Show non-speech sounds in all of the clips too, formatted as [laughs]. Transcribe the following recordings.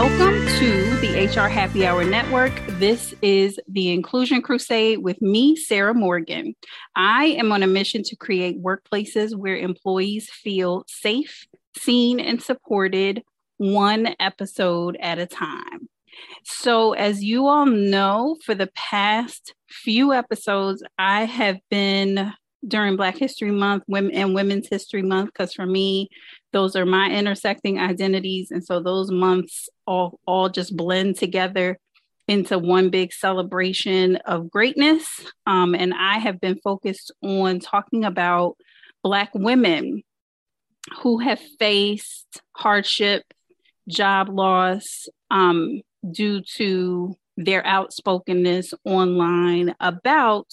Welcome to the HR Happy Hour Network. This is the Inclusion Crusade with me, Sarah Morgan. I am on a mission to create workplaces where employees feel safe, seen, and supported one episode at a time. So, as you all know, for the past few episodes, I have been during Black History Month and Women's History Month because for me, those are my intersecting identities, and so those months all all just blend together into one big celebration of greatness. Um, and I have been focused on talking about Black women who have faced hardship, job loss um, due to their outspokenness online about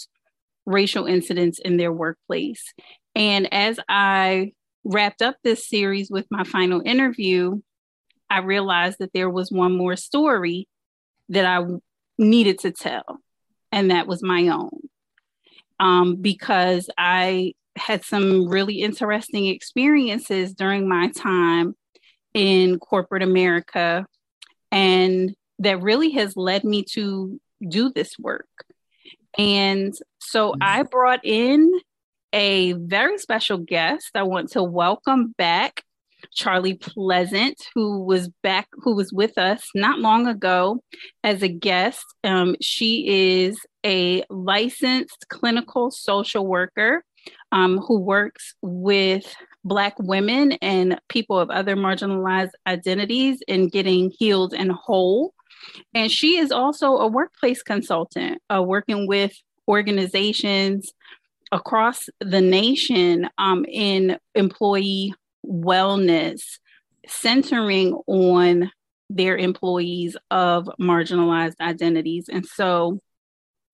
racial incidents in their workplace. And as I wrapped up this series with my final interview, I realized that there was one more story that I needed to tell, and that was my own. Um, because I had some really interesting experiences during my time in corporate America, and that really has led me to do this work. And so mm-hmm. I brought in a very special guest. I want to welcome back Charlie Pleasant, who was back, who was with us not long ago as a guest. Um, she is a licensed clinical social worker um, who works with Black women and people of other marginalized identities in getting healed and whole. And she is also a workplace consultant, uh, working with organizations across the nation um, in employee wellness, centering on their employees of marginalized identities. And so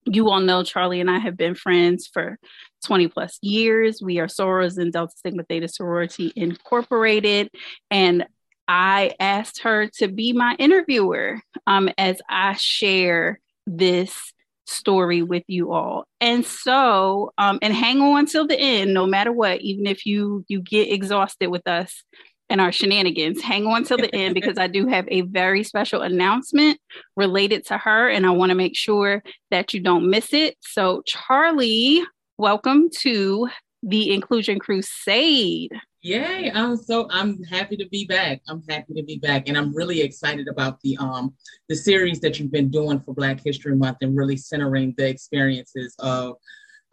you all know Charlie and I have been friends for 20 plus years. We are Sorors and Delta Sigma Theta Sorority Incorporated. And I asked her to be my interviewer um, as I share this story with you all. And so, um, and hang on till the end, no matter what, even if you you get exhausted with us and our shenanigans, hang on till the [laughs] end because I do have a very special announcement related to her, and I want to make sure that you don't miss it. So, Charlie, welcome to the Inclusion Crusade. Yay! I'm so I'm happy to be back. I'm happy to be back, and I'm really excited about the um the series that you've been doing for Black History Month and really centering the experiences of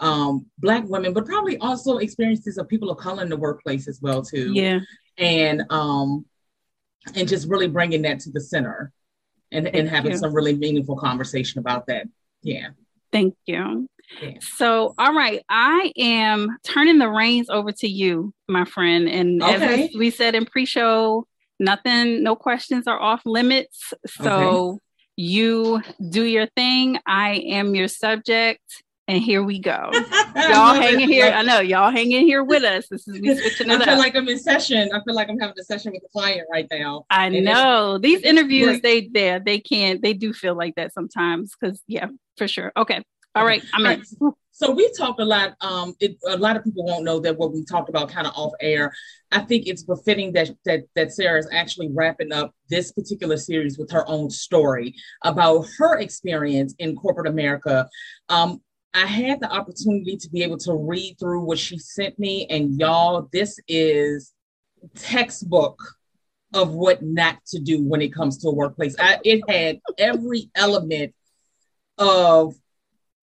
um Black women, but probably also experiences of people of color in the workplace as well too. Yeah, and um and just really bringing that to the center, and Thank and having you. some really meaningful conversation about that. Yeah. Thank you. So, all right, I am turning the reins over to you, my friend. And okay. as we said in pre-show, nothing, no questions are off limits. So okay. you do your thing. I am your subject. And here we go. [laughs] y'all hanging here. I know y'all hanging here with us. This is we switching it I feel up. like I'm in session. I feel like I'm having a session with a client right now. I know these interviews. They there. They can't. They do feel like that sometimes. Because yeah, for sure. Okay. All right, I'm in. So we talked a lot. Um, it, a lot of people won't know that what we talked about kind of off air. I think it's befitting that that that Sarah is actually wrapping up this particular series with her own story about her experience in corporate America. Um, I had the opportunity to be able to read through what she sent me, and y'all, this is textbook of what not to do when it comes to a workplace. I, it had every element of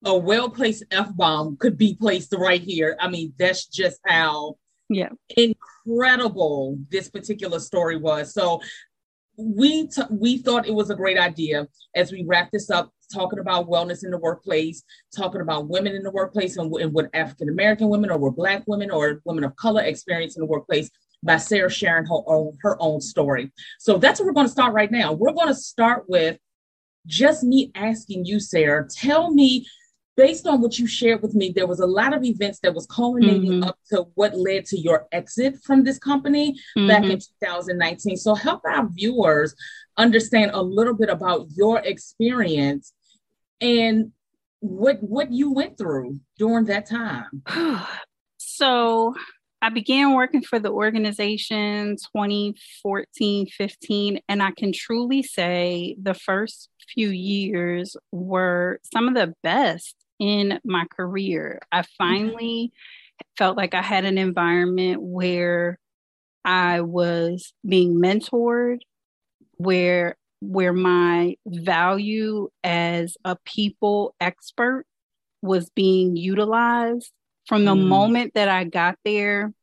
a well placed F bomb could be placed right here. I mean, that's just how yeah incredible this particular story was. So we t- we thought it was a great idea as we wrap this up talking about wellness in the workplace talking about women in the workplace and, and what african american women or what black women or women of color experience in the workplace by sarah sharing her own her own story so that's what we're going to start right now we're going to start with just me asking you sarah tell me based on what you shared with me, there was a lot of events that was culminating mm-hmm. up to what led to your exit from this company mm-hmm. back in 2019. So help our viewers understand a little bit about your experience and what what you went through during that time. [sighs] so I began working for the organization 2014, 15, and I can truly say the first few years were some of the best in my career. I mm-hmm. finally felt like I had an environment where I was being mentored, where where my value as a people expert was being utilized from the mm. moment that I got there.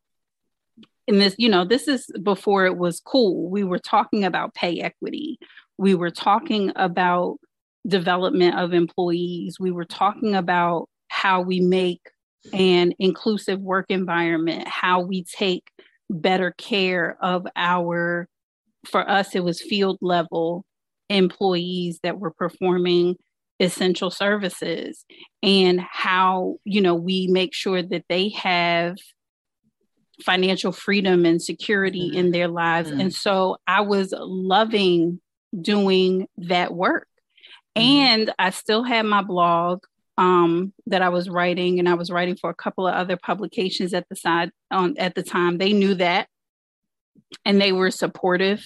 And this, you know, this is before it was cool. We were talking about pay equity. We were talking about development of employees. We were talking about how we make an inclusive work environment, how we take better care of our, for us, it was field level employees that were performing essential services and how you know we make sure that they have financial freedom and security mm-hmm. in their lives mm-hmm. and so i was loving doing that work. And i still had my blog um, that i was writing and i was writing for a couple of other publications at the side on at the time. They knew that and they were supportive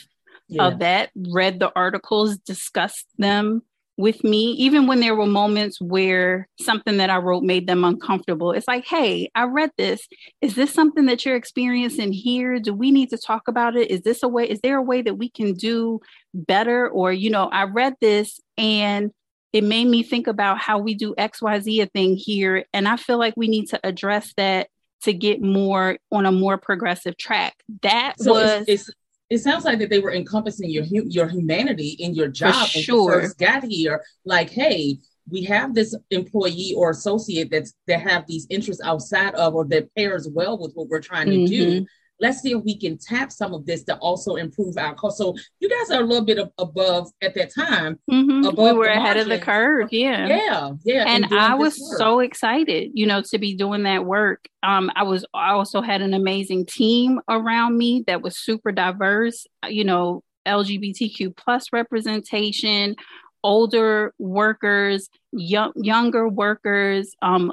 yeah. of that. Read the articles discussed them with me, even when there were moments where something that I wrote made them uncomfortable. It's like, hey, I read this. Is this something that you're experiencing here? Do we need to talk about it? Is this a way? Is there a way that we can do better? Or, you know, I read this and it made me think about how we do XYZ a thing here. And I feel like we need to address that to get more on a more progressive track. That so was. It's, it's, it sounds like that they were encompassing your your humanity in your job For sure. when you first got here. Like, hey, we have this employee or associate that's that have these interests outside of or that pairs well with what we're trying to mm-hmm. do let's see if we can tap some of this to also improve our cost. So you guys are a little bit above at that time. Mm-hmm. we were ahead of the curve. Yeah. Yeah. Yeah. And I was so excited, you know, to be doing that work. Um, I was I also had an amazing team around me that was super diverse, you know, LGBTQ plus representation, older workers, young, younger workers, um,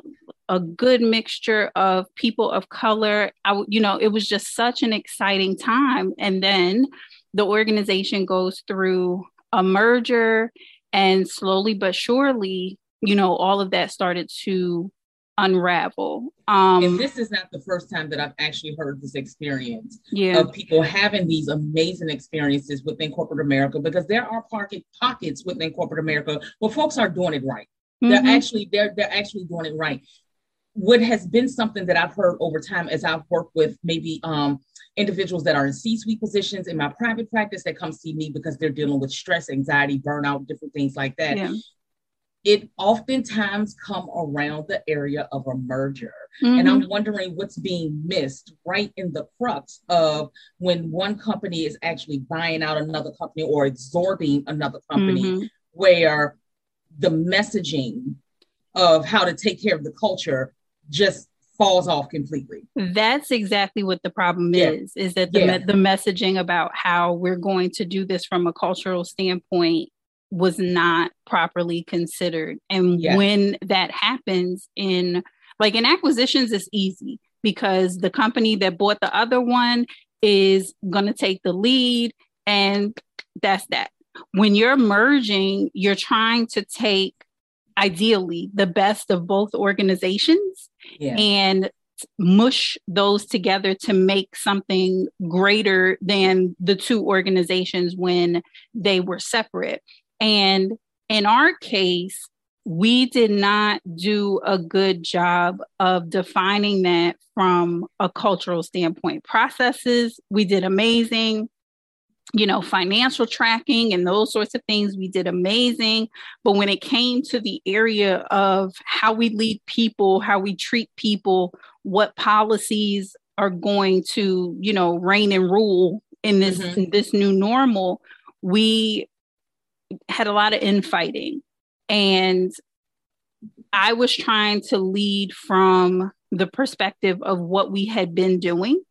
a good mixture of people of color. I, you know, it was just such an exciting time. And then the organization goes through a merger, and slowly but surely, you know, all of that started to unravel. Um, and this is not the first time that I've actually heard this experience yeah. of people having these amazing experiences within corporate America because there are pocket pockets within corporate America where folks are doing it right. Mm-hmm. They're actually they're they're actually doing it right what has been something that I've heard over time as I've worked with maybe um, individuals that are in C-suite positions in my private practice that come see me because they're dealing with stress, anxiety, burnout, different things like that. Yeah. It oftentimes come around the area of a merger. Mm-hmm. And I'm wondering what's being missed right in the crux of when one company is actually buying out another company or absorbing another company, mm-hmm. where the messaging of how to take care of the culture just falls off completely. That's exactly what the problem yeah. is, is that the, yeah. me- the messaging about how we're going to do this from a cultural standpoint was not properly considered. And yeah. when that happens in like in acquisitions, it's easy because the company that bought the other one is going to take the lead and that's that. When you're merging, you're trying to take ideally the best of both organizations yeah. and mush those together to make something greater than the two organizations when they were separate. And in our case, we did not do a good job of defining that from a cultural standpoint. Processes, we did amazing you know, financial tracking and those sorts of things, we did amazing. But when it came to the area of how we lead people, how we treat people, what policies are going to, you know, reign and rule in this mm-hmm. in this new normal, we had a lot of infighting. And I was trying to lead from the perspective of what we had been doing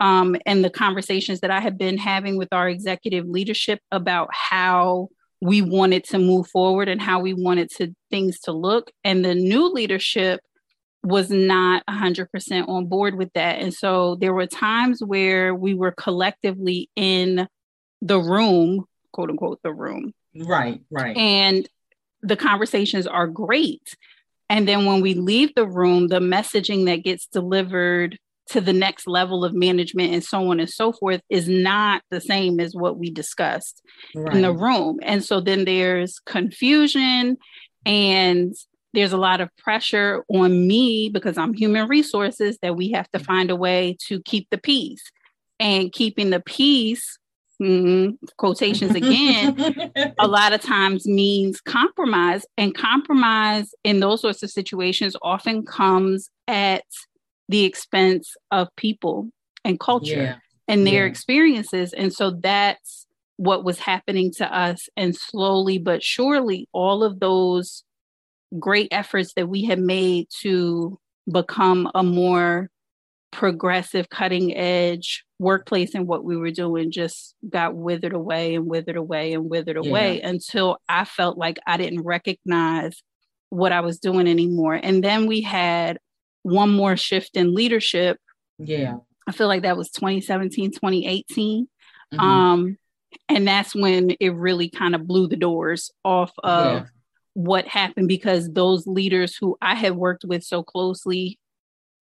um, and the conversations that I have been having with our executive leadership about how we wanted to move forward and how we wanted to things to look. And the new leadership was not 100% on board with that. And so there were times where we were collectively in the room, quote unquote, the room. Right, right. And the conversations are great. And then when we leave the room, the messaging that gets delivered to the next level of management and so on and so forth is not the same as what we discussed right. in the room. And so then there's confusion and there's a lot of pressure on me because I'm human resources that we have to find a way to keep the peace. And keeping the peace, mm, quotations again, [laughs] a lot of times means compromise. And compromise in those sorts of situations often comes at the expense of people and culture yeah. and their yeah. experiences. And so that's what was happening to us. And slowly but surely, all of those great efforts that we had made to become a more progressive, cutting edge workplace and what we were doing just got withered away and withered away and withered yeah. away until I felt like I didn't recognize what I was doing anymore. And then we had one more shift in leadership. Yeah. I feel like that was 2017, 2018. Mm-hmm. Um, and that's when it really kind of blew the doors off of yeah. what happened because those leaders who I had worked with so closely,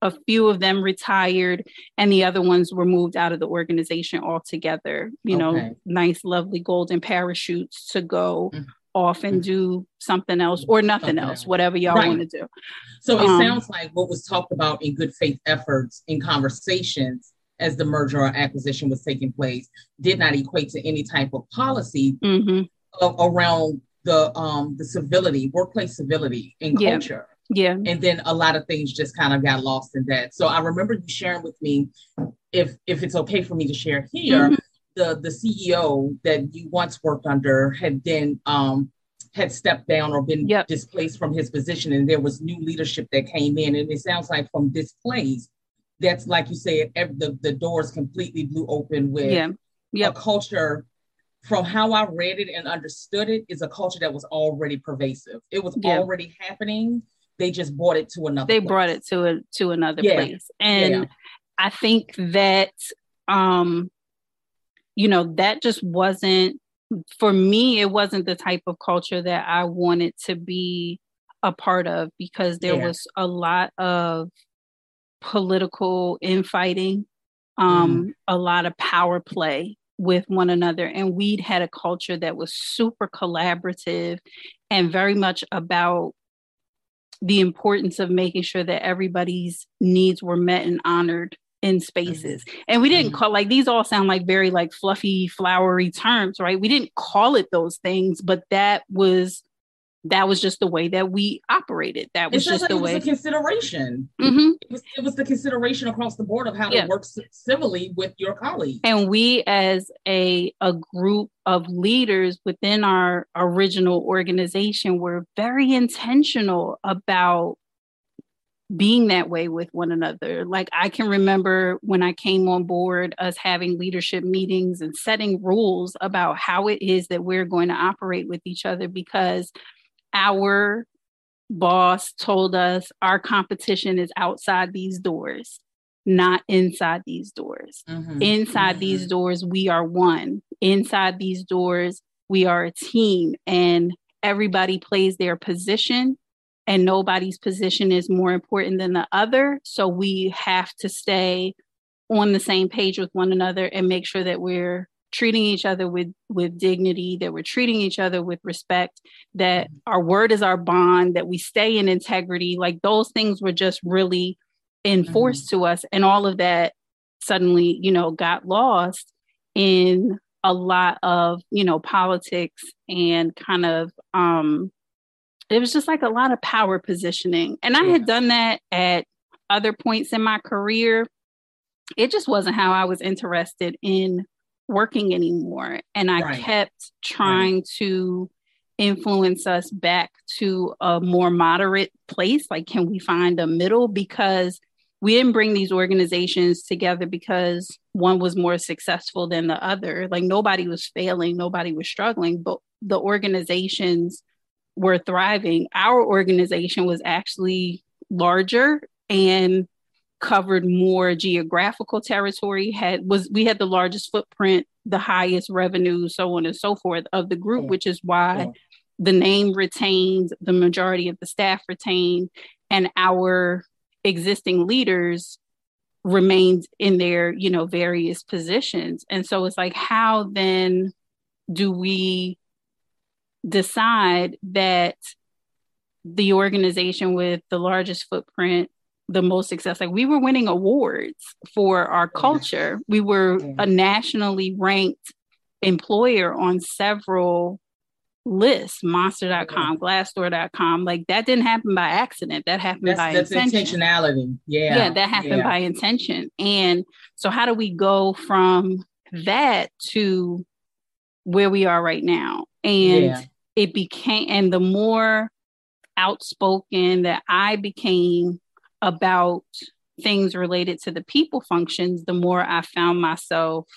a few of them retired and the other ones were moved out of the organization altogether. You okay. know, nice, lovely golden parachutes to go mm-hmm off and do something else or nothing something else, else, whatever y'all right. want to do. So it um, sounds like what was talked about in good faith efforts in conversations as the merger or acquisition was taking place did not equate to any type of policy mm-hmm. around the um the civility, workplace civility and culture. Yeah. And then a lot of things just kind of got lost in that. So I remember you sharing with me, if if it's okay for me to share here, mm-hmm the the CEO that you once worked under had then um, had stepped down or been yep. displaced from his position, and there was new leadership that came in. And it sounds like from this place, that's like you said, every, the the doors completely blew open with yeah. yep. a culture. From how I read it and understood it, is a culture that was already pervasive. It was yep. already happening. They just brought it to another. Place. They place. brought it to a to another yeah. place, and yeah. I think that um you know, that just wasn't, for me, it wasn't the type of culture that I wanted to be a part of because there yeah. was a lot of political infighting, um, mm. a lot of power play with one another. And we'd had a culture that was super collaborative and very much about the importance of making sure that everybody's needs were met and honored in spaces. Mm-hmm. And we didn't mm-hmm. call like these all sound like very like fluffy, flowery terms, right? We didn't call it those things, but that was that was just the way that we operated. That was just like the way. consideration. Mm-hmm. It, was, it was the consideration across the board of how yeah. to work civilly with your colleagues. And we, as a a group of leaders within our original organization, were very intentional about being that way with one another. Like I can remember when I came on board, us having leadership meetings and setting rules about how it is that we're going to operate with each other because our boss told us our competition is outside these doors, not inside these doors. Mm-hmm. Inside mm-hmm. these doors, we are one. Inside these doors, we are a team and everybody plays their position and nobody's position is more important than the other. So we have to stay on the same page with one another and make sure that we're treating each other with with dignity that we're treating each other with respect that mm-hmm. our word is our bond that we stay in integrity like those things were just really enforced mm-hmm. to us and all of that suddenly you know got lost in a lot of you know politics and kind of um it was just like a lot of power positioning. And I yeah. had done that at other points in my career. It just wasn't how I was interested in working anymore. And I right. kept trying right. to influence us back to a more moderate place. Like, can we find a middle? Because we didn't bring these organizations together because one was more successful than the other. Like, nobody was failing, nobody was struggling, but the organizations were thriving. Our organization was actually larger and covered more geographical territory had was we had the largest footprint the highest revenue so on and so forth of the group mm. which is why mm. the name retained the majority of the staff retained and our existing leaders remained in their you know various positions and so it's like how then do we decide that the organization with the largest footprint the most success. Like we were winning awards for our culture. We were a nationally ranked employer on several lists, monster.com, glassdoor.com. Like that didn't happen by accident. That happened that's, by that's intention. intentionality. Yeah. Yeah, that happened yeah. by intention. And so how do we go from that to where we are right now? And yeah. It became and the more outspoken that I became about things related to the people functions, the more I found myself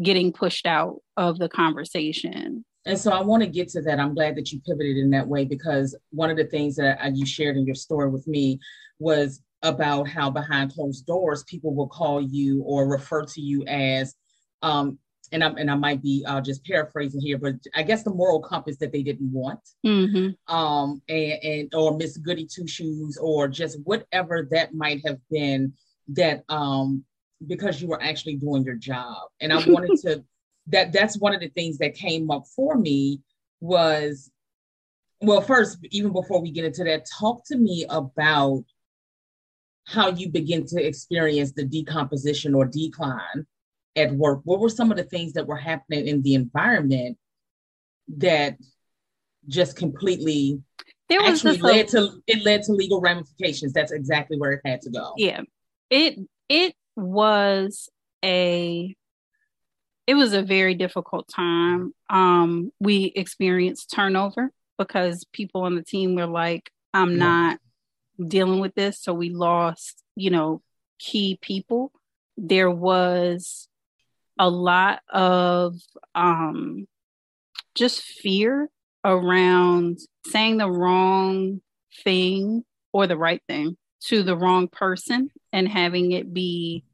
getting pushed out of the conversation. And so I want to get to that. I'm glad that you pivoted in that way because one of the things that you shared in your story with me was about how behind closed doors, people will call you or refer to you as um, and I and I might be uh, just paraphrasing here, but I guess the moral compass that they didn't want, mm-hmm. um, and, and or Miss Goody Two Shoes, or just whatever that might have been, that um, because you were actually doing your job, and I wanted to. [laughs] That that's one of the things that came up for me was, well, first, even before we get into that, talk to me about how you begin to experience the decomposition or decline at work? What were some of the things that were happening in the environment that just completely there was actually led to it led to legal ramifications? That's exactly where it had to go. Yeah. It it was a it was a very difficult time. Um, we experienced turnover because people on the team were like, I'm yeah. not dealing with this. So we lost, you know, key people. There was a lot of um, just fear around saying the wrong thing or the right thing to the wrong person and having it be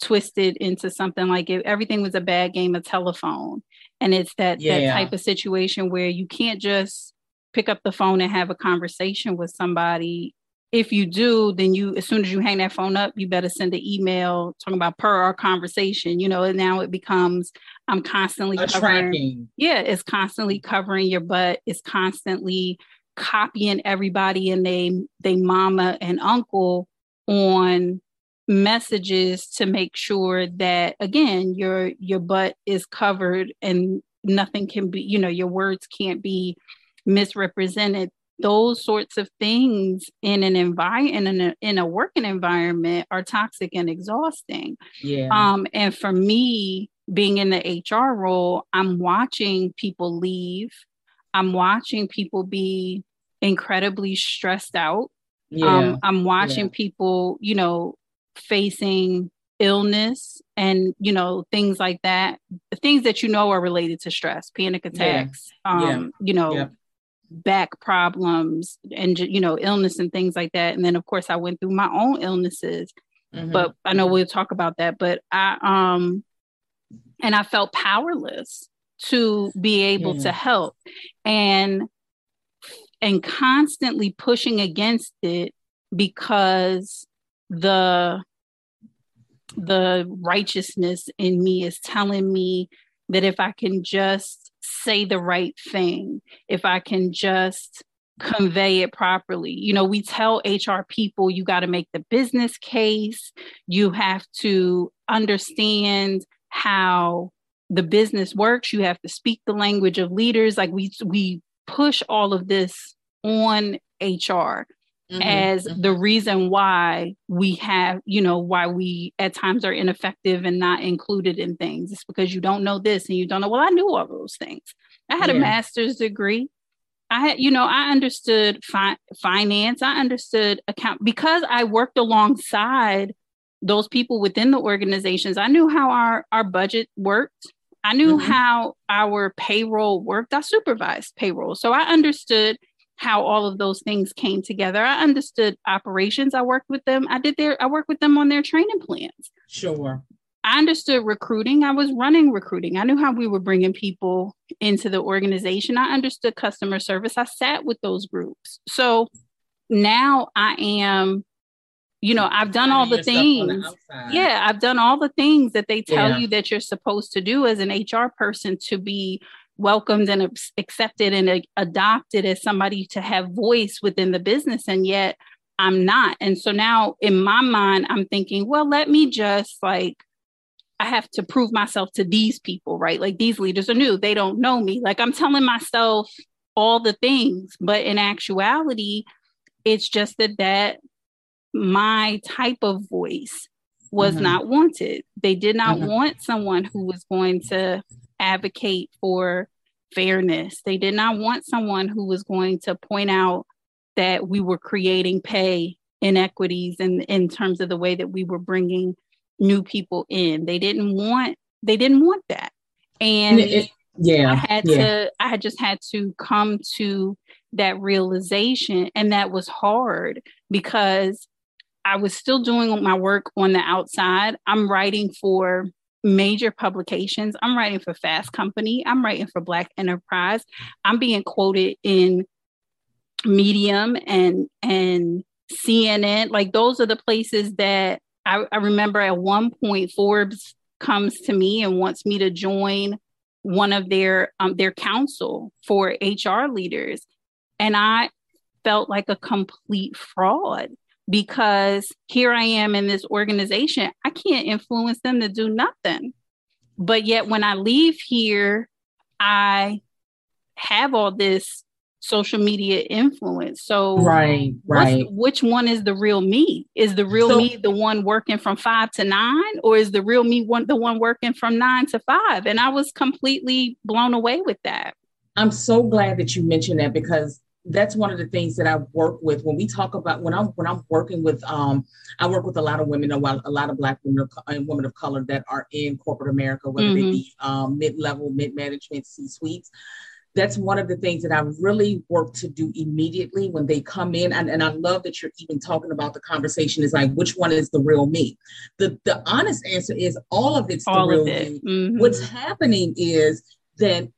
twisted into something like if everything was a bad game of telephone and it's that yeah. that type of situation where you can't just pick up the phone and have a conversation with somebody if you do, then you as soon as you hang that phone up, you better send an email talking about per our conversation. You know, and now it becomes I'm constantly covering, tracking. Yeah, it's constantly covering your butt. It's constantly copying everybody and they they mama and uncle on messages to make sure that again your your butt is covered and nothing can be you know your words can't be misrepresented those sorts of things in an environment in a, in a working environment are toxic and exhausting. Yeah. Um and for me being in the hr role i'm watching people leave. I'm watching people be incredibly stressed out. Yeah. um i'm watching yeah. people you know facing illness and you know things like that. Things that you know are related to stress panic attacks yeah. um you know back problems and you know illness and things like that and then of course i went through my own illnesses mm-hmm. but i know we'll talk about that but i um and i felt powerless to be able yeah. to help and and constantly pushing against it because the the righteousness in me is telling me that if i can just say the right thing, if I can just convey it properly. You know, we tell HR people you got to make the business case, you have to understand how the business works, you have to speak the language of leaders. Like we we push all of this on HR mm-hmm, as mm-hmm. the reason why we have, you know, why we at times are ineffective and not included in things. It's because you don't know this and you don't know, well, I knew all those things. I had yeah. a master's degree. I had, you know, I understood fi- finance. I understood account because I worked alongside those people within the organizations. I knew how our, our budget worked. I knew mm-hmm. how our payroll worked. I supervised payroll. So I understood how all of those things came together. I understood operations. I worked with them. I did their I worked with them on their training plans. Sure. I understood recruiting. I was running recruiting. I knew how we were bringing people into the organization. I understood customer service. I sat with those groups. So now I am, you know, I've done all the things. The yeah, I've done all the things that they tell yeah. you that you're supposed to do as an HR person to be welcomed and accepted and adopted as somebody to have voice within the business. And yet I'm not. And so now in my mind, I'm thinking, well, let me just like, I have to prove myself to these people, right? Like these leaders are new, they don't know me. Like I'm telling myself all the things, but in actuality, it's just that that my type of voice was mm-hmm. not wanted. They did not mm-hmm. want someone who was going to advocate for fairness. They did not want someone who was going to point out that we were creating pay inequities in, in terms of the way that we were bringing new people in. They didn't want they didn't want that. And it, yeah, I had yeah. to I had just had to come to that realization and that was hard because I was still doing my work on the outside. I'm writing for major publications. I'm writing for Fast Company. I'm writing for Black Enterprise. I'm being quoted in Medium and and CNN. Like those are the places that I, I remember at one point Forbes comes to me and wants me to join one of their um, their council for HR leaders, and I felt like a complete fraud because here I am in this organization. I can't influence them to do nothing. But yet, when I leave here, I have all this social media influence. So, right, right. Which one is the real me? Is the real so, me the one working from five to nine, or is the real me one the one working from nine to five? And I was completely blown away with that. I'm so glad that you mentioned that because that's one of the things that I work with when we talk about when I'm when I'm working with um I work with a lot of women a lot, a lot of black women and women of color that are in corporate America whether mm-hmm. they be um, mid-level mid-management C-suites that's one of the things that I really work to do immediately when they come in. And, and I love that you're even talking about the conversation is like, which one is the real me? The, the honest answer is all of it's all the real it. me. Mm-hmm. What's happening is that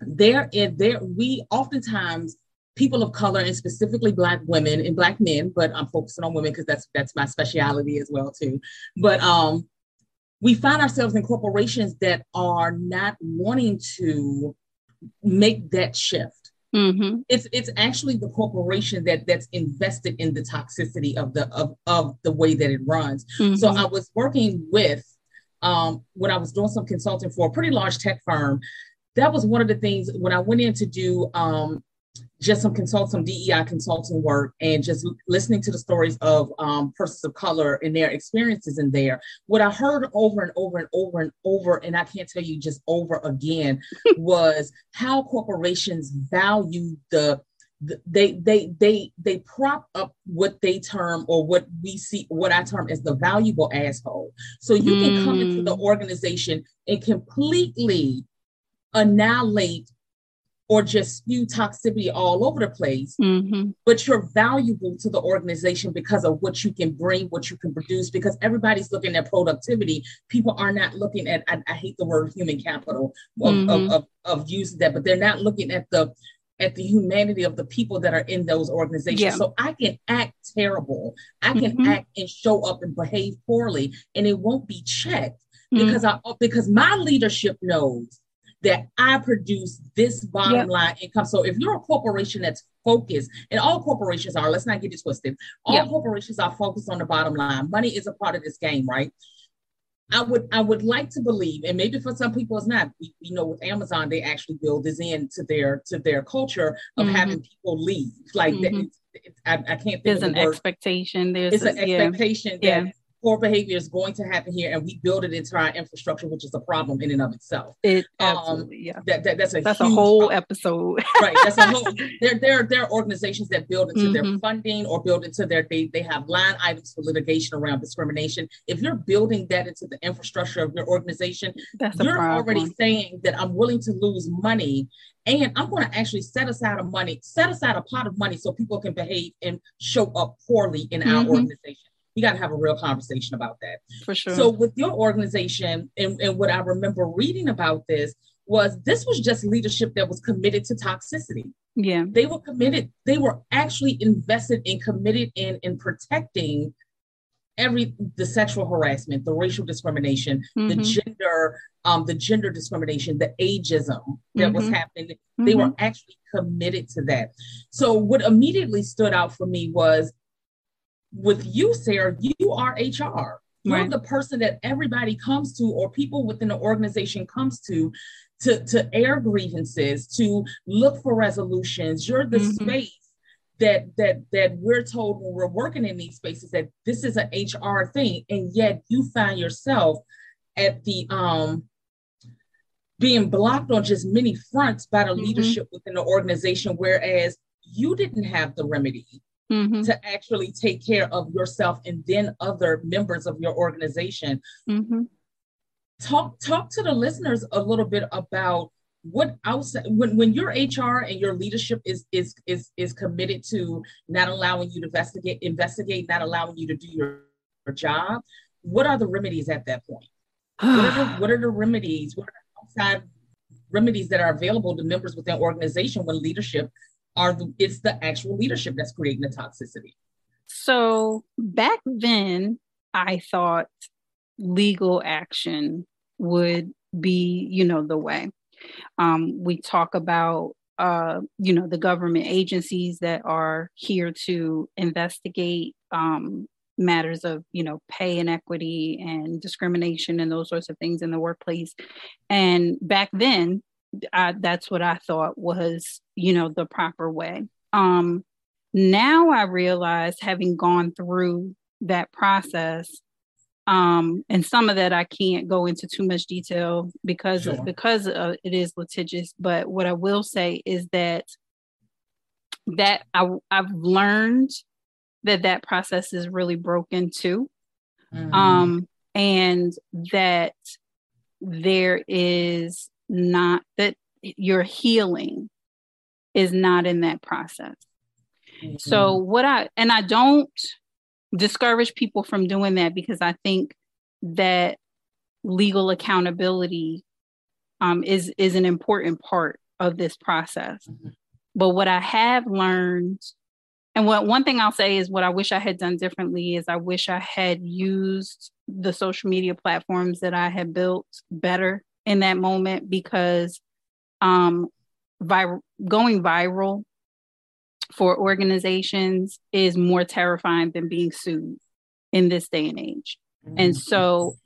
there, there, we oftentimes people of color and specifically black women and black men but i'm focusing on women because that's that's my specialty as well too but um we find ourselves in corporations that are not wanting to make that shift mm-hmm. it's it's actually the corporation that that's invested in the toxicity of the of, of the way that it runs mm-hmm. so i was working with um when i was doing some consulting for a pretty large tech firm that was one of the things when I went in to do um, just some consult some DEI consulting work and just listening to the stories of um, persons of color and their experiences in there. What I heard over and over and over and over, and I can't tell you just over again, [laughs] was how corporations value the they they they they prop up what they term or what we see what I term as the valuable asshole. So you mm. can come into the mm. organization and completely annihilate or just spew toxicity all over the place, mm-hmm. but you're valuable to the organization because of what you can bring, what you can produce, because everybody's looking at productivity. People are not looking at, I, I hate the word human capital of, mm-hmm. of, of, of, using that, but they're not looking at the at the humanity of the people that are in those organizations. Yeah. So I can act terrible. I can mm-hmm. act and show up and behave poorly and it won't be checked mm-hmm. because I because my leadership knows that I produce this bottom yep. line income. So if you're a corporation that's focused, and all corporations are, let's not get it twisted, all yep. corporations are focused on the bottom line. Money is a part of this game, right? I would I would like to believe, and maybe for some people it's not. You know, with Amazon, they actually build this into their to their culture of mm-hmm. having people leave. Like mm-hmm. I, I, can't. Think. There's an the expectation. There's it's a, an expectation yeah. Poor behavior is going to happen here and we build it into our infrastructure which is a problem in and of itself it um, absolutely um, yeah that, that, that's a that's a whole problem. episode [laughs] right that's a whole [laughs] there there there are organizations that build into mm-hmm. their funding or build into their they they have line items for litigation around discrimination if you're building that into the infrastructure of your organization that's you're already saying that i'm willing to lose money and I'm going to actually set aside a money, set aside a pot of money so people can behave and show up poorly in mm-hmm. our organization we got to have a real conversation about that. For sure. So with your organization and, and what I remember reading about this was this was just leadership that was committed to toxicity. Yeah. They were committed, they were actually invested and committed in in protecting every the sexual harassment, the racial discrimination, mm-hmm. the gender, um, the gender discrimination, the ageism that mm-hmm. was happening. They mm-hmm. were actually committed to that. So what immediately stood out for me was with you, Sarah, you are HR. You're right. the person that everybody comes to, or people within the organization comes to, to, to air grievances, to look for resolutions. You're the mm-hmm. space that that that we're told when we're working in these spaces that this is an HR thing, and yet you find yourself at the um being blocked on just many fronts by the mm-hmm. leadership within the organization, whereas you didn't have the remedy mm-hmm. to actually take care of yourself and then other members of your organization. Mm-hmm. Talk talk to the listeners a little bit about what outside when, when your HR and your leadership is is is is committed to not allowing you to investigate investigate, not allowing you to do your, your job, what are the remedies at that point? what, are the, [sighs] what are the remedies? What are the outside remedies that are available to members within organization when leadership are the, it's the actual leadership that's creating the toxicity. So back then, I thought legal action would be, you know, the way. Um, we talk about, uh, you know, the government agencies that are here to investigate um, matters of, you know, pay inequity and discrimination and those sorts of things in the workplace. And back then, I, that's what I thought was, you know, the proper way. Um, now I realize, having gone through that process, um, and some of that I can't go into too much detail because sure. because uh, it is litigious. But what I will say is that that I, I've learned that that process is really broken too, mm-hmm. um, and that there is not that your healing is not in that process. Mm-hmm. So what I and I don't discourage people from doing that because I think that legal accountability um, is is an important part of this process. Mm-hmm. But what I have learned, and what one thing I'll say is what I wish I had done differently is I wish I had used the social media platforms that I had built better in that moment because um, vir- going viral for organizations is more terrifying than being sued in this day and age. Mm-hmm. And so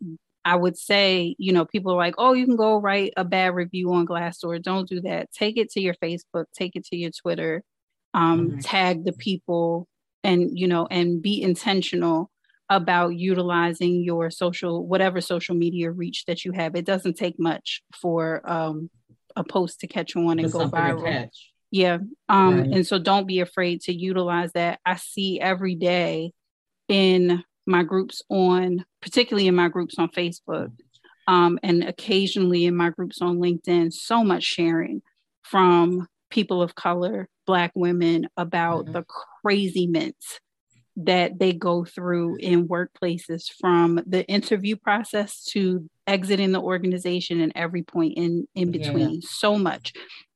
I would say, you know, people are like, oh, you can go write a bad review on Glassdoor. Don't do that. Take it to your Facebook, take it to your Twitter, um, mm-hmm. tag the people and, you know, and be intentional about utilizing your social whatever social media reach that you have it doesn't take much for um, a post to catch on and go viral yeah um right. and so don't be afraid to utilize that i see every day in my groups on particularly in my groups on facebook um, and occasionally in my groups on linkedin so much sharing from people of color black women about mm-hmm. the craziness that they go through in workplaces from the interview process to exiting the organization and every point in in between. Yeah. so much.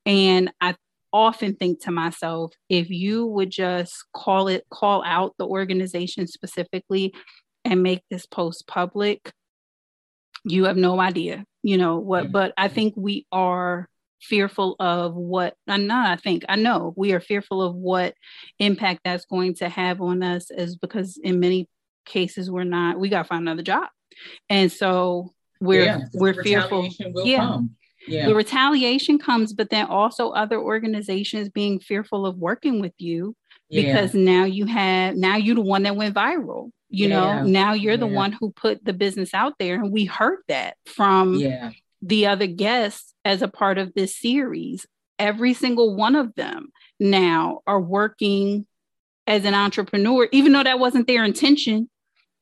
And i often think to myself if you would just call it call out the organization specifically and make this post public you have no idea you know what but i think we are fearful of what I'm not I think I know we are fearful of what impact that's going to have on us is because in many cases we're not we got to find another job. And so we're yeah, we're fearful yeah. Come. Yeah. The retaliation comes, but then also other organizations being fearful of working with you because now you have now you're the one that went viral you yeah. know now you're the one who put the business out there and we heard that from yeah. The other guests as a part of this series. Every single one of them now are working as an entrepreneur even though that wasn't their intention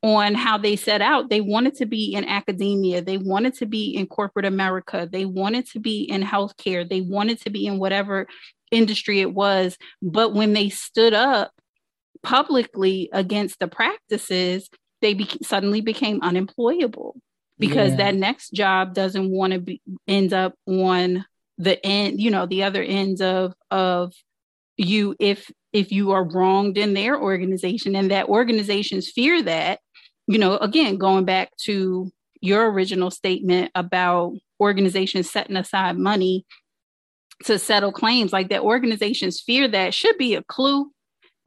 on how they set out. They wanted to be in academia. They wanted to be in corporate america. They wanted to be in healthcare. They wanted to be in whatever industry it was. But when they stood up publicly against the practices, they be- suddenly became unemployable because yeah. that next job doesn't want to be end up on the end, you know, the other ends of of you if if you are wronged in their organization and that organizations fear that, you know, again, going back to your original statement about organizations setting aside money to settle claims like that organizations fear that should be a clue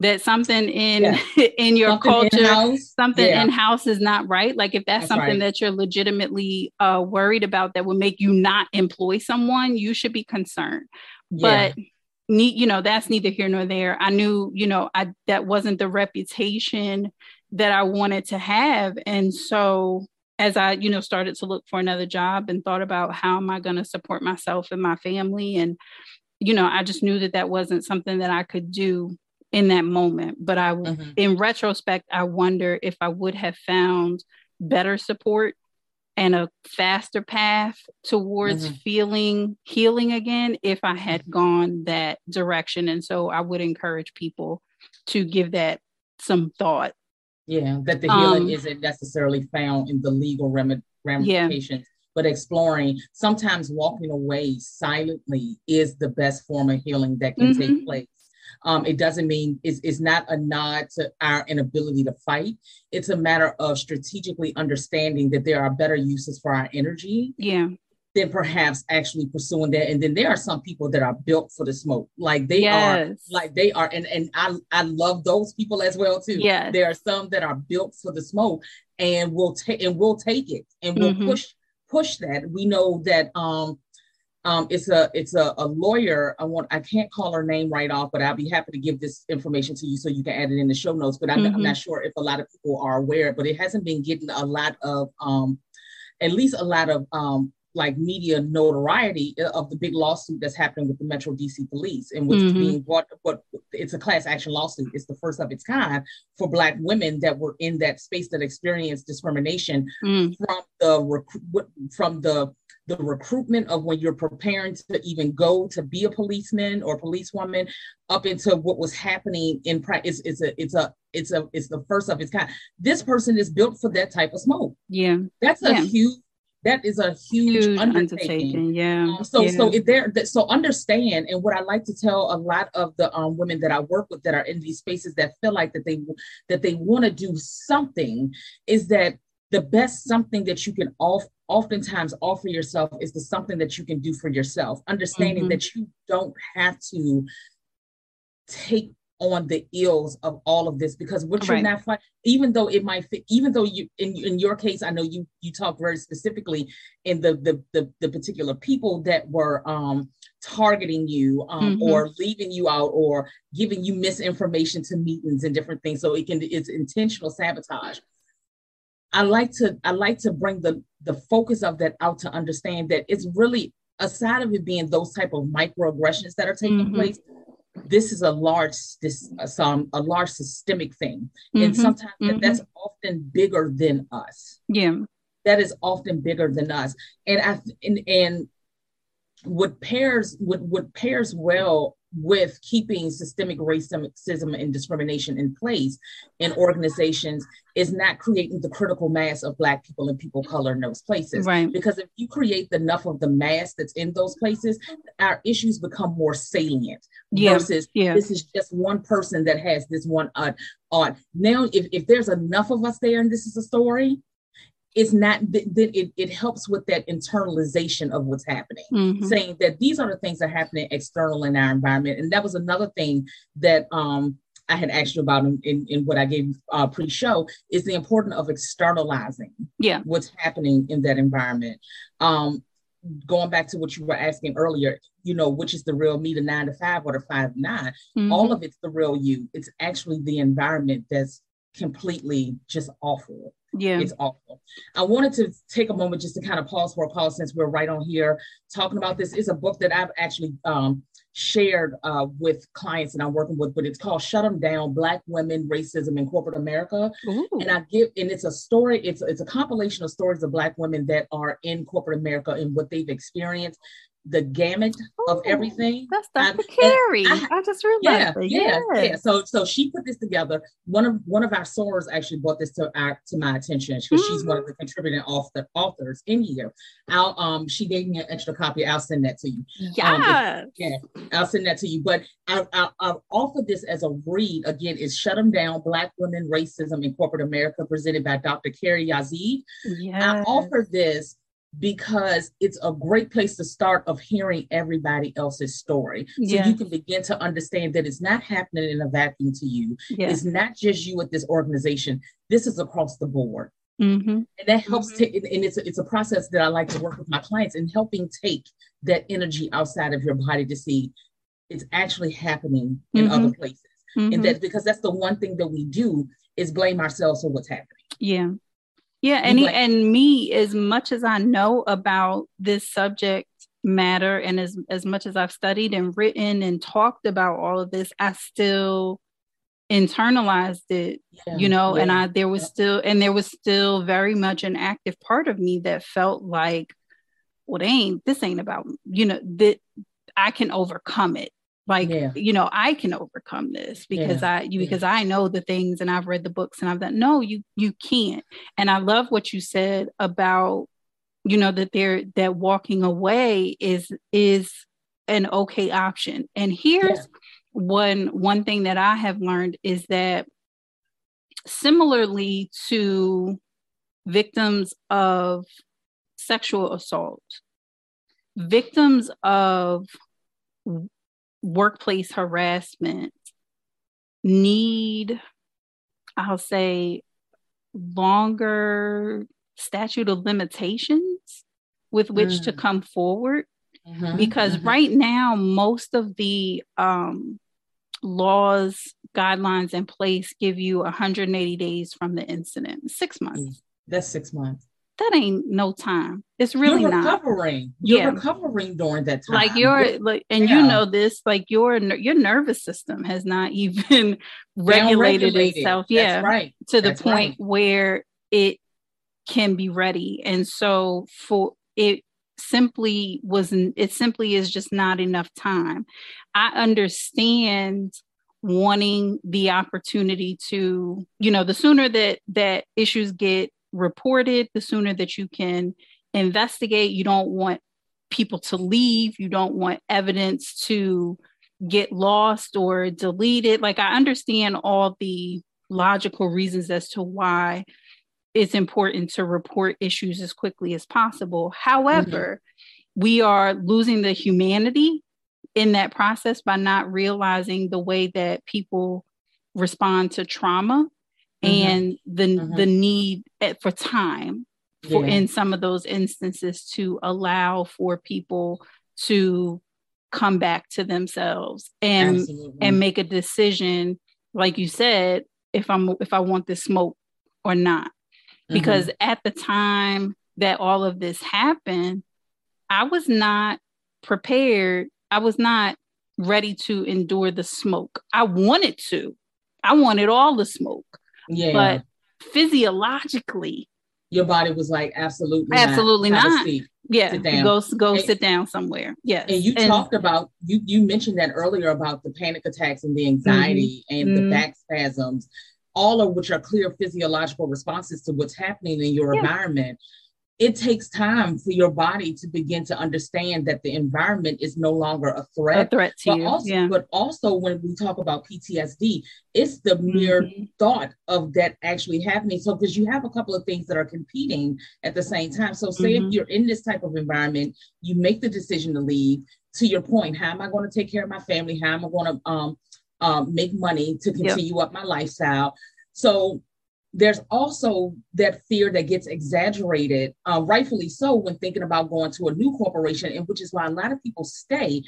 that something in yeah. [laughs] in your something culture in-house. something yeah. in-house is not right like if that's, that's something right. that you're legitimately uh, worried about that would make you not employ someone you should be concerned yeah. but you know that's neither here nor there i knew you know i that wasn't the reputation that i wanted to have and so as i you know started to look for another job and thought about how am i going to support myself and my family and you know i just knew that that wasn't something that i could do in that moment. But I, mm-hmm. in retrospect, I wonder if I would have found better support and a faster path towards mm-hmm. feeling healing again if I had mm-hmm. gone that direction. And so I would encourage people to give that some thought. Yeah, that the healing um, isn't necessarily found in the legal ramifications. Yeah. But exploring, sometimes walking away silently is the best form of healing that can mm-hmm. take place um, it doesn't mean it's, it's not a nod to our inability to fight. It's a matter of strategically understanding that there are better uses for our energy. Yeah. Than perhaps actually pursuing that. And then there are some people that are built for the smoke. Like they yes. are, like they are, and, and I I love those people as well too. Yeah. There are some that are built for the smoke and we'll take and we'll take it and we'll mm-hmm. push push that. We know that um um, it's a it's a, a lawyer. I want I can't call her name right off, but I'll be happy to give this information to you so you can add it in the show notes. But I'm, mm-hmm. I'm not sure if a lot of people are aware, but it hasn't been getting a lot of um, at least a lot of um, like media notoriety of the big lawsuit that's happening with the Metro DC Police, and which mm-hmm. being brought. What it's a class action lawsuit. It's the first of its kind for Black women that were in that space that experienced discrimination mm. from the from the the recruitment of when you're preparing to even go to be a policeman or policewoman up into what was happening in practice it's a it's a it's a it's the first of its kind this person is built for that type of smoke yeah that's a yeah. huge that is a huge, huge undertaking. undertaking. Yeah. Um, so yeah. so if there so understand and what I like to tell a lot of the um, women that I work with that are in these spaces that feel like that they that they want to do something is that the best something that you can off, oftentimes offer yourself is the something that you can do for yourself understanding mm-hmm. that you don't have to take on the ills of all of this because what you're right. not fighting, even though it might fit, even though you in, in your case, I know you you talk very specifically in the the the, the particular people that were um targeting you um, mm-hmm. or leaving you out or giving you misinformation to meetings and different things. So it can it's intentional sabotage. I like to I like to bring the the focus of that out to understand that it's really aside of it being those type of microaggressions that are taking mm-hmm. place this is a large this uh, some a large systemic thing mm-hmm. and sometimes mm-hmm. that's often bigger than us yeah that is often bigger than us and i and, and what pairs what what pairs well with keeping systemic racism and discrimination in place in organizations is not creating the critical mass of black people and people color in those places right because if you create enough of the mass that's in those places our issues become more salient yeah. versus yeah. this is just one person that has this one odd odd now if, if there's enough of us there and this is a story it's not then it, it helps with that internalization of what's happening mm-hmm. saying that these are the things that are happening external in our environment and that was another thing that um I had asked you about in, in, in what I gave uh, pre-show is the importance of externalizing yeah. what's happening in that environment. Um, going back to what you were asking earlier, you know, which is the real me, the nine to five or the five to 9 mm-hmm. all of it's the real you. It's actually the environment that's completely just awful. Yeah. It's awful. I wanted to take a moment just to kind of pause for a pause since we're right on here talking about this. It's a book that I've actually um, shared uh, with clients that I'm working with, but it's called Shut Them Down Black Women, Racism in Corporate America. Ooh. And I give, and it's a story, it's, it's a compilation of stories of Black women that are in corporate America and what they've experienced the gamut Ooh, of everything. That's Dr. Carey. I, I, just realized. Yeah, yeah, yeah. So so she put this together. One of one of our sorors actually brought this to our to my attention because mm-hmm. she's one of mm-hmm. the contributing author, authors in here. I'll um she gave me an extra copy. I'll send that to you. Yeah, um, yeah, I'll send that to you. But I, I, I've offered this as a read again. Is Shut Them Down: Black Women, Racism in Corporate America, presented by Dr. Carey Yazeed. Yeah, I offer this because it's a great place to start of hearing everybody else's story so yes. you can begin to understand that it's not happening in a vacuum to you yes. it's not just you at this organization this is across the board mm-hmm. and that helps mm-hmm. to and it's a, it's a process that i like to work with my clients in helping take that energy outside of your body to see it's actually happening in mm-hmm. other places and mm-hmm. that because that's the one thing that we do is blame ourselves for what's happening yeah yeah, and he, and me, as much as I know about this subject matter, and as as much as I've studied and written and talked about all of this, I still internalized it yeah, you know yeah, and i there was yeah. still and there was still very much an active part of me that felt like well ain't this ain't about you know that i can overcome it like yeah. you know i can overcome this because yeah. i you, because i know the things and i've read the books and i've done no you you can't and i love what you said about you know that they're that walking away is is an okay option and here's yeah. one one thing that i have learned is that similarly to victims of sexual assault victims of workplace harassment need, I'll say, longer statute of limitations with which mm. to come forward. Mm-hmm, because mm-hmm. right now, most of the um, laws, guidelines in place give you 180 days from the incident, six months. Mm. That's six months that ain't no time. It's really you're not recovering. You're yeah. recovering during that time. Like your like, and yeah. you know this, like your your nervous system has not [laughs] even regulated itself. Yeah, right. To the That's point right. where it can be ready, and so for it simply wasn't. It simply is just not enough time. I understand wanting the opportunity to you know the sooner that that issues get reported, the sooner that you can investigate. You don't want people to leave, you don't want evidence to get lost or deleted. Like, I understand all the logical reasons as to why it's important to report issues as quickly as possible. However, mm-hmm. we are losing the humanity in that process by not realizing the way that people respond to trauma mm-hmm. and the mm-hmm. the need for time for yeah. in some of those instances to allow for people to come back to themselves and Absolutely. and make a decision like you said if i'm if i want this smoke or not because mm-hmm. at the time that all of this happened i was not prepared i was not ready to endure the smoke i wanted to i wanted all the smoke yeah. But physiologically, your body was like, absolutely, absolutely not. not. Yeah, go go and, sit down somewhere. Yeah, and you and, talked about you you mentioned that earlier about the panic attacks and the anxiety mm-hmm. and mm-hmm. the back spasms, all of which are clear physiological responses to what's happening in your yeah. environment it takes time for your body to begin to understand that the environment is no longer a threat. A threat to but you. Also, yeah. But also when we talk about PTSD, it's the mere mm-hmm. thought of that actually happening. So because you have a couple of things that are competing at the same time. So say mm-hmm. if you're in this type of environment, you make the decision to leave. To your point, how am I going to take care of my family? How am I going to um, um, make money to continue yep. up my lifestyle? So there's also that fear that gets exaggerated, uh, rightfully so, when thinking about going to a new corporation, and which is why a lot of people stay.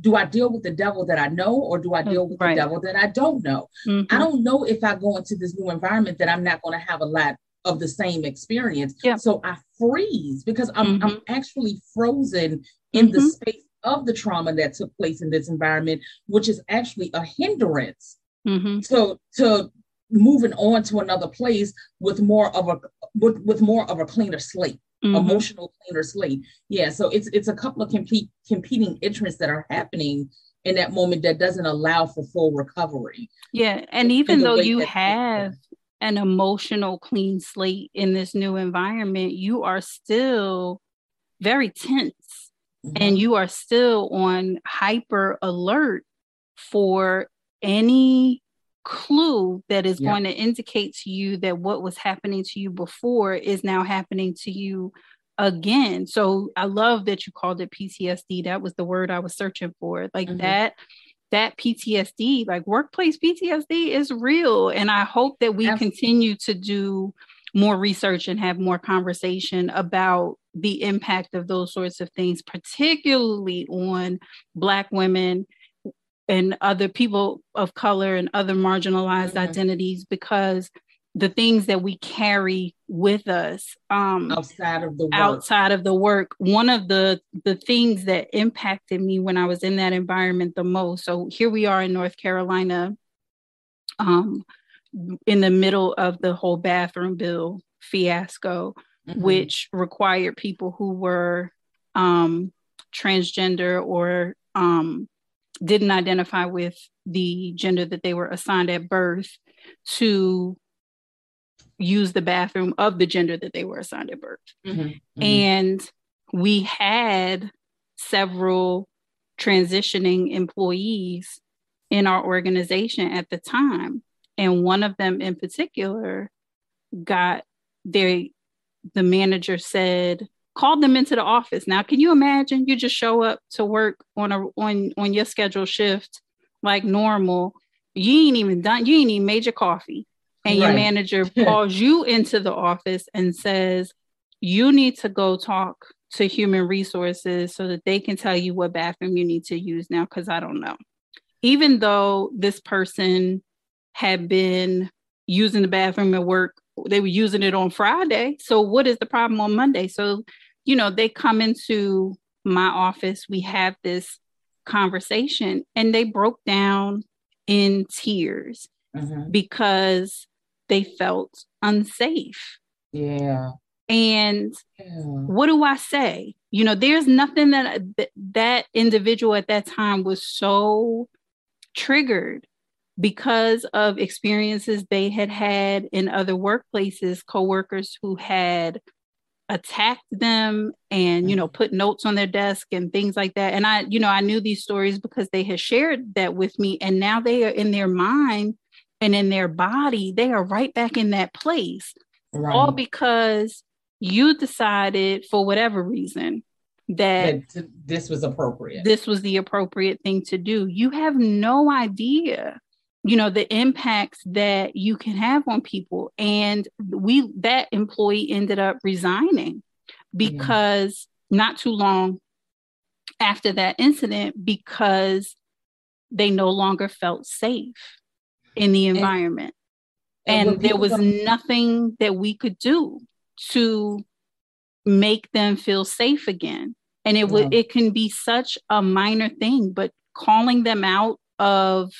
Do I deal with the devil that I know, or do I deal with right. the devil that I don't know? Mm-hmm. I don't know if I go into this new environment that I'm not going to have a lot of the same experience. Yeah. So I freeze because I'm, mm-hmm. I'm actually frozen in mm-hmm. the space of the trauma that took place in this environment, which is actually a hindrance mm-hmm. to to moving on to another place with more of a with, with more of a cleaner slate mm-hmm. emotional cleaner slate yeah so it's it's a couple of complete competing interests that are happening in that moment that doesn't allow for full recovery yeah and even though you have an emotional clean slate in this new environment you are still very tense mm-hmm. and you are still on hyper alert for any clue that is yeah. going to indicate to you that what was happening to you before is now happening to you again. So I love that you called it PTSD. That was the word I was searching for. Like mm-hmm. that that PTSD, like workplace PTSD is real and I hope that we Absolutely. continue to do more research and have more conversation about the impact of those sorts of things particularly on black women and other people of color and other marginalized mm-hmm. identities because the things that we carry with us um, outside of the work. outside of the work one of the the things that impacted me when i was in that environment the most so here we are in north carolina um, in the middle of the whole bathroom bill fiasco mm-hmm. which required people who were um, transgender or um, didn't identify with the gender that they were assigned at birth to use the bathroom of the gender that they were assigned at birth. Mm-hmm, mm-hmm. And we had several transitioning employees in our organization at the time. And one of them in particular got their, the manager said, called them into the office. Now, can you imagine? You just show up to work on a on on your scheduled shift like normal. You ain't even done. You ain't even made your coffee, and right. your manager [laughs] calls you into the office and says you need to go talk to human resources so that they can tell you what bathroom you need to use now because I don't know. Even though this person had been using the bathroom at work they were using it on Friday. So what is the problem on Monday? So, you know, they come into my office, we have this conversation and they broke down in tears mm-hmm. because they felt unsafe. Yeah. And yeah. what do I say? You know, there's nothing that that individual at that time was so triggered because of experiences they had had in other workplaces, coworkers who had attacked them and you know mm-hmm. put notes on their desk and things like that. And i you know i knew these stories because they had shared that with me and now they are in their mind and in their body they are right back in that place right. all because you decided for whatever reason that, that this was appropriate. this was the appropriate thing to do. You have no idea you know the impacts that you can have on people. And we that employee ended up resigning because mm-hmm. not too long after that incident because they no longer felt safe in the environment. and, and, and there was nothing that we could do to make them feel safe again. And it would it can be such a minor thing but calling them out of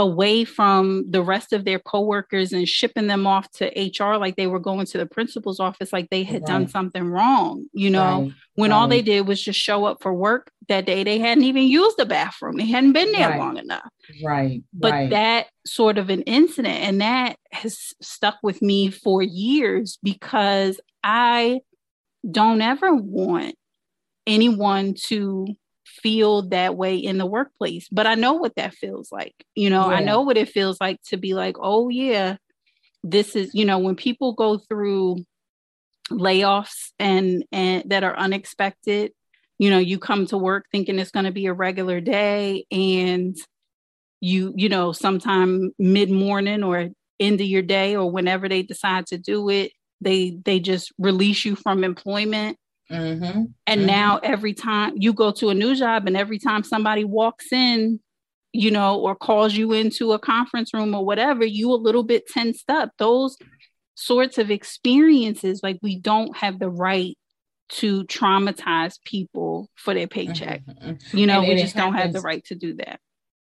away from the rest of their coworkers and shipping them off to HR like they were going to the principal's office like they had right. done something wrong, you know, right. when right. all they did was just show up for work that day. They hadn't even used the bathroom. They hadn't been there long enough. Right. But that sort of an incident and that has stuck with me for years because I don't ever want anyone to feel that way in the workplace. But I know what that feels like. You know, yeah. I know what it feels like to be like, oh, yeah, this is, you know, when people go through layoffs and and that are unexpected you know you come to work thinking it's going to be a regular day and you you know sometime mid morning or end of your day or whenever they decide to do it, they they just release you from employment. Mm-hmm. And mm-hmm. now every time you go to a new job, and every time somebody walks in, you know, or calls you into a conference room or whatever, you a little bit tensed up. Those sorts of experiences, like we don't have the right to traumatize people for their paycheck. Mm-hmm. mm-hmm. You know, and, we and just don't have the right to do that.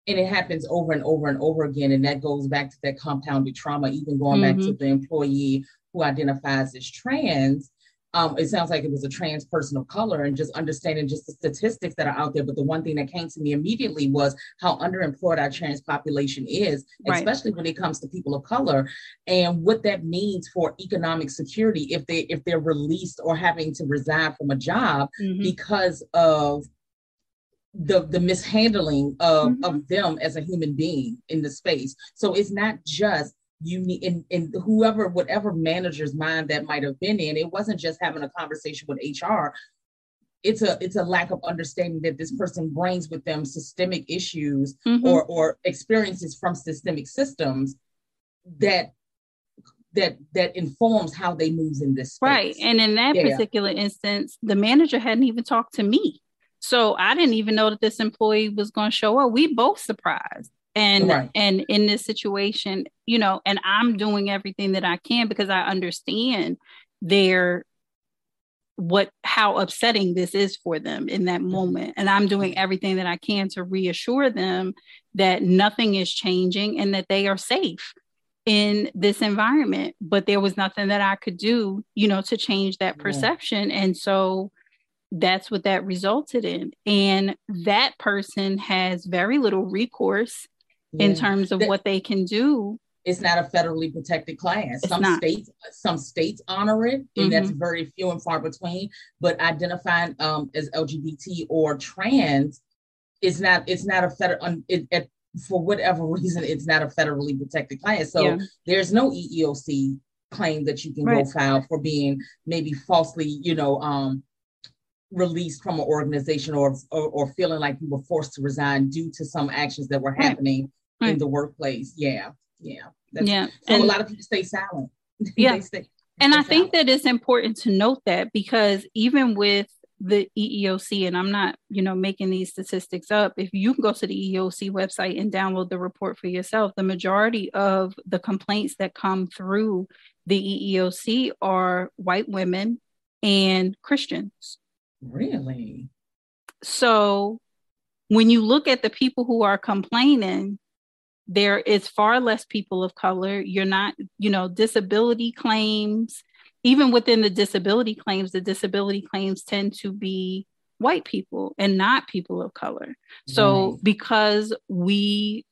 And it happens over and over and over again. And that goes back to that compounded trauma, even going mm-hmm. back to mm-hmm. the employee who identifies as trans um, it sounds like it was a trans person of color and just understanding just the statistics that are out there. But the one thing that came to me immediately was how underemployed our trans population is, right. especially when it comes to people of color, and what that means for economic security if they if they're released or having to resign from a job mm-hmm. because of the the mishandling of, mm-hmm. of them as a human being in the space. So it's not just you need in, in whoever whatever manager's mind that might have been in it wasn't just having a conversation with hr it's a it's a lack of understanding that this person brings with them systemic issues mm-hmm. or or experiences from systemic systems that that that informs how they move in this space. right and in that yeah. particular instance the manager hadn't even talked to me so i didn't even know that this employee was going to show up we both surprised and right. and in this situation you know and i'm doing everything that i can because i understand their what how upsetting this is for them in that mm-hmm. moment. And i'm doing everything that i can to reassure them that nothing is changing and that they are safe in this environment. But there was nothing that i could do you know to change that perception. And so that's what that resulted in. And that person has very little recourse yeah. in terms of what they can do. It's not a federally protected class. It's some not. states, some states honor it, and mm-hmm. that's very few and far between. But identifying um, as LGBT or trans is not. It's not a federal. It, it, for whatever [laughs] reason, it's not a federally protected class. So yeah. there's no EEOC claim that you can right. go file for being maybe falsely, you know, um, released from an organization or, or, or feeling like you were forced to resign due to some actions that were happening right. in hmm. the workplace. Yeah, yeah, That's, yeah. So and, a lot of people stay silent. [laughs] Yeah, stay, and I think that it's important to note that because even with the EEOC, and I'm not, you know, making these statistics up. If you can go to the EEOC website and download the report for yourself, the majority of the complaints that come through the EEOC are white women and Christians. Really? So when you look at the people who are complaining, there is far less people of color. You're not, you know, disability claims, even within the disability claims, the disability claims tend to be white people and not people of color. So because we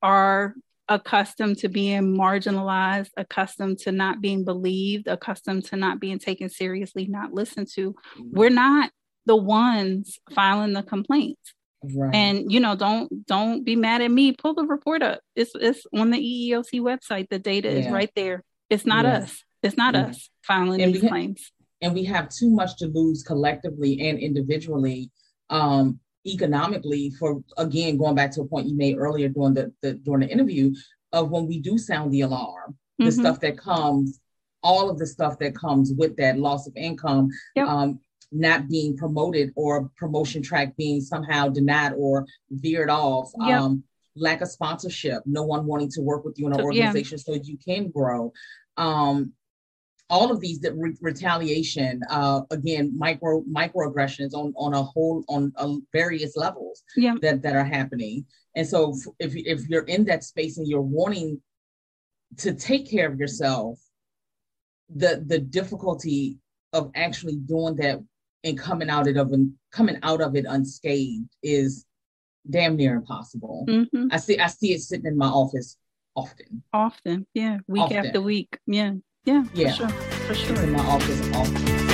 are accustomed to being marginalized, accustomed to not being believed, accustomed to not being taken seriously, not listened to, mm-hmm. we're not the ones filing the complaints. Right. And you know, don't don't be mad at me. Pull the report up. It's it's on the EEOC website. The data yeah. is right there. It's not yes. us. It's not yeah. us filing and these ha- claims. And we have too much to lose collectively and individually, um, economically. For again, going back to a point you made earlier during the, the during the interview of when we do sound the alarm, mm-hmm. the stuff that comes, all of the stuff that comes with that loss of income. Yep. Um, not being promoted or promotion track being somehow denied or veered off. Yep. Um, lack of sponsorship, no one wanting to work with you in an so, organization yeah. so you can grow. Um, all of these that re- retaliation, uh, again, micro microaggressions on on a whole on various levels yeah. that that are happening. And so, if if you're in that space and you're wanting to take care of yourself, the the difficulty of actually doing that and coming out of it coming out of it unscathed is damn near impossible. Mm-hmm. I see I see it sitting in my office often. Often, yeah, week often. after week, yeah, yeah, yeah, for sure, for sure. It's in my office often.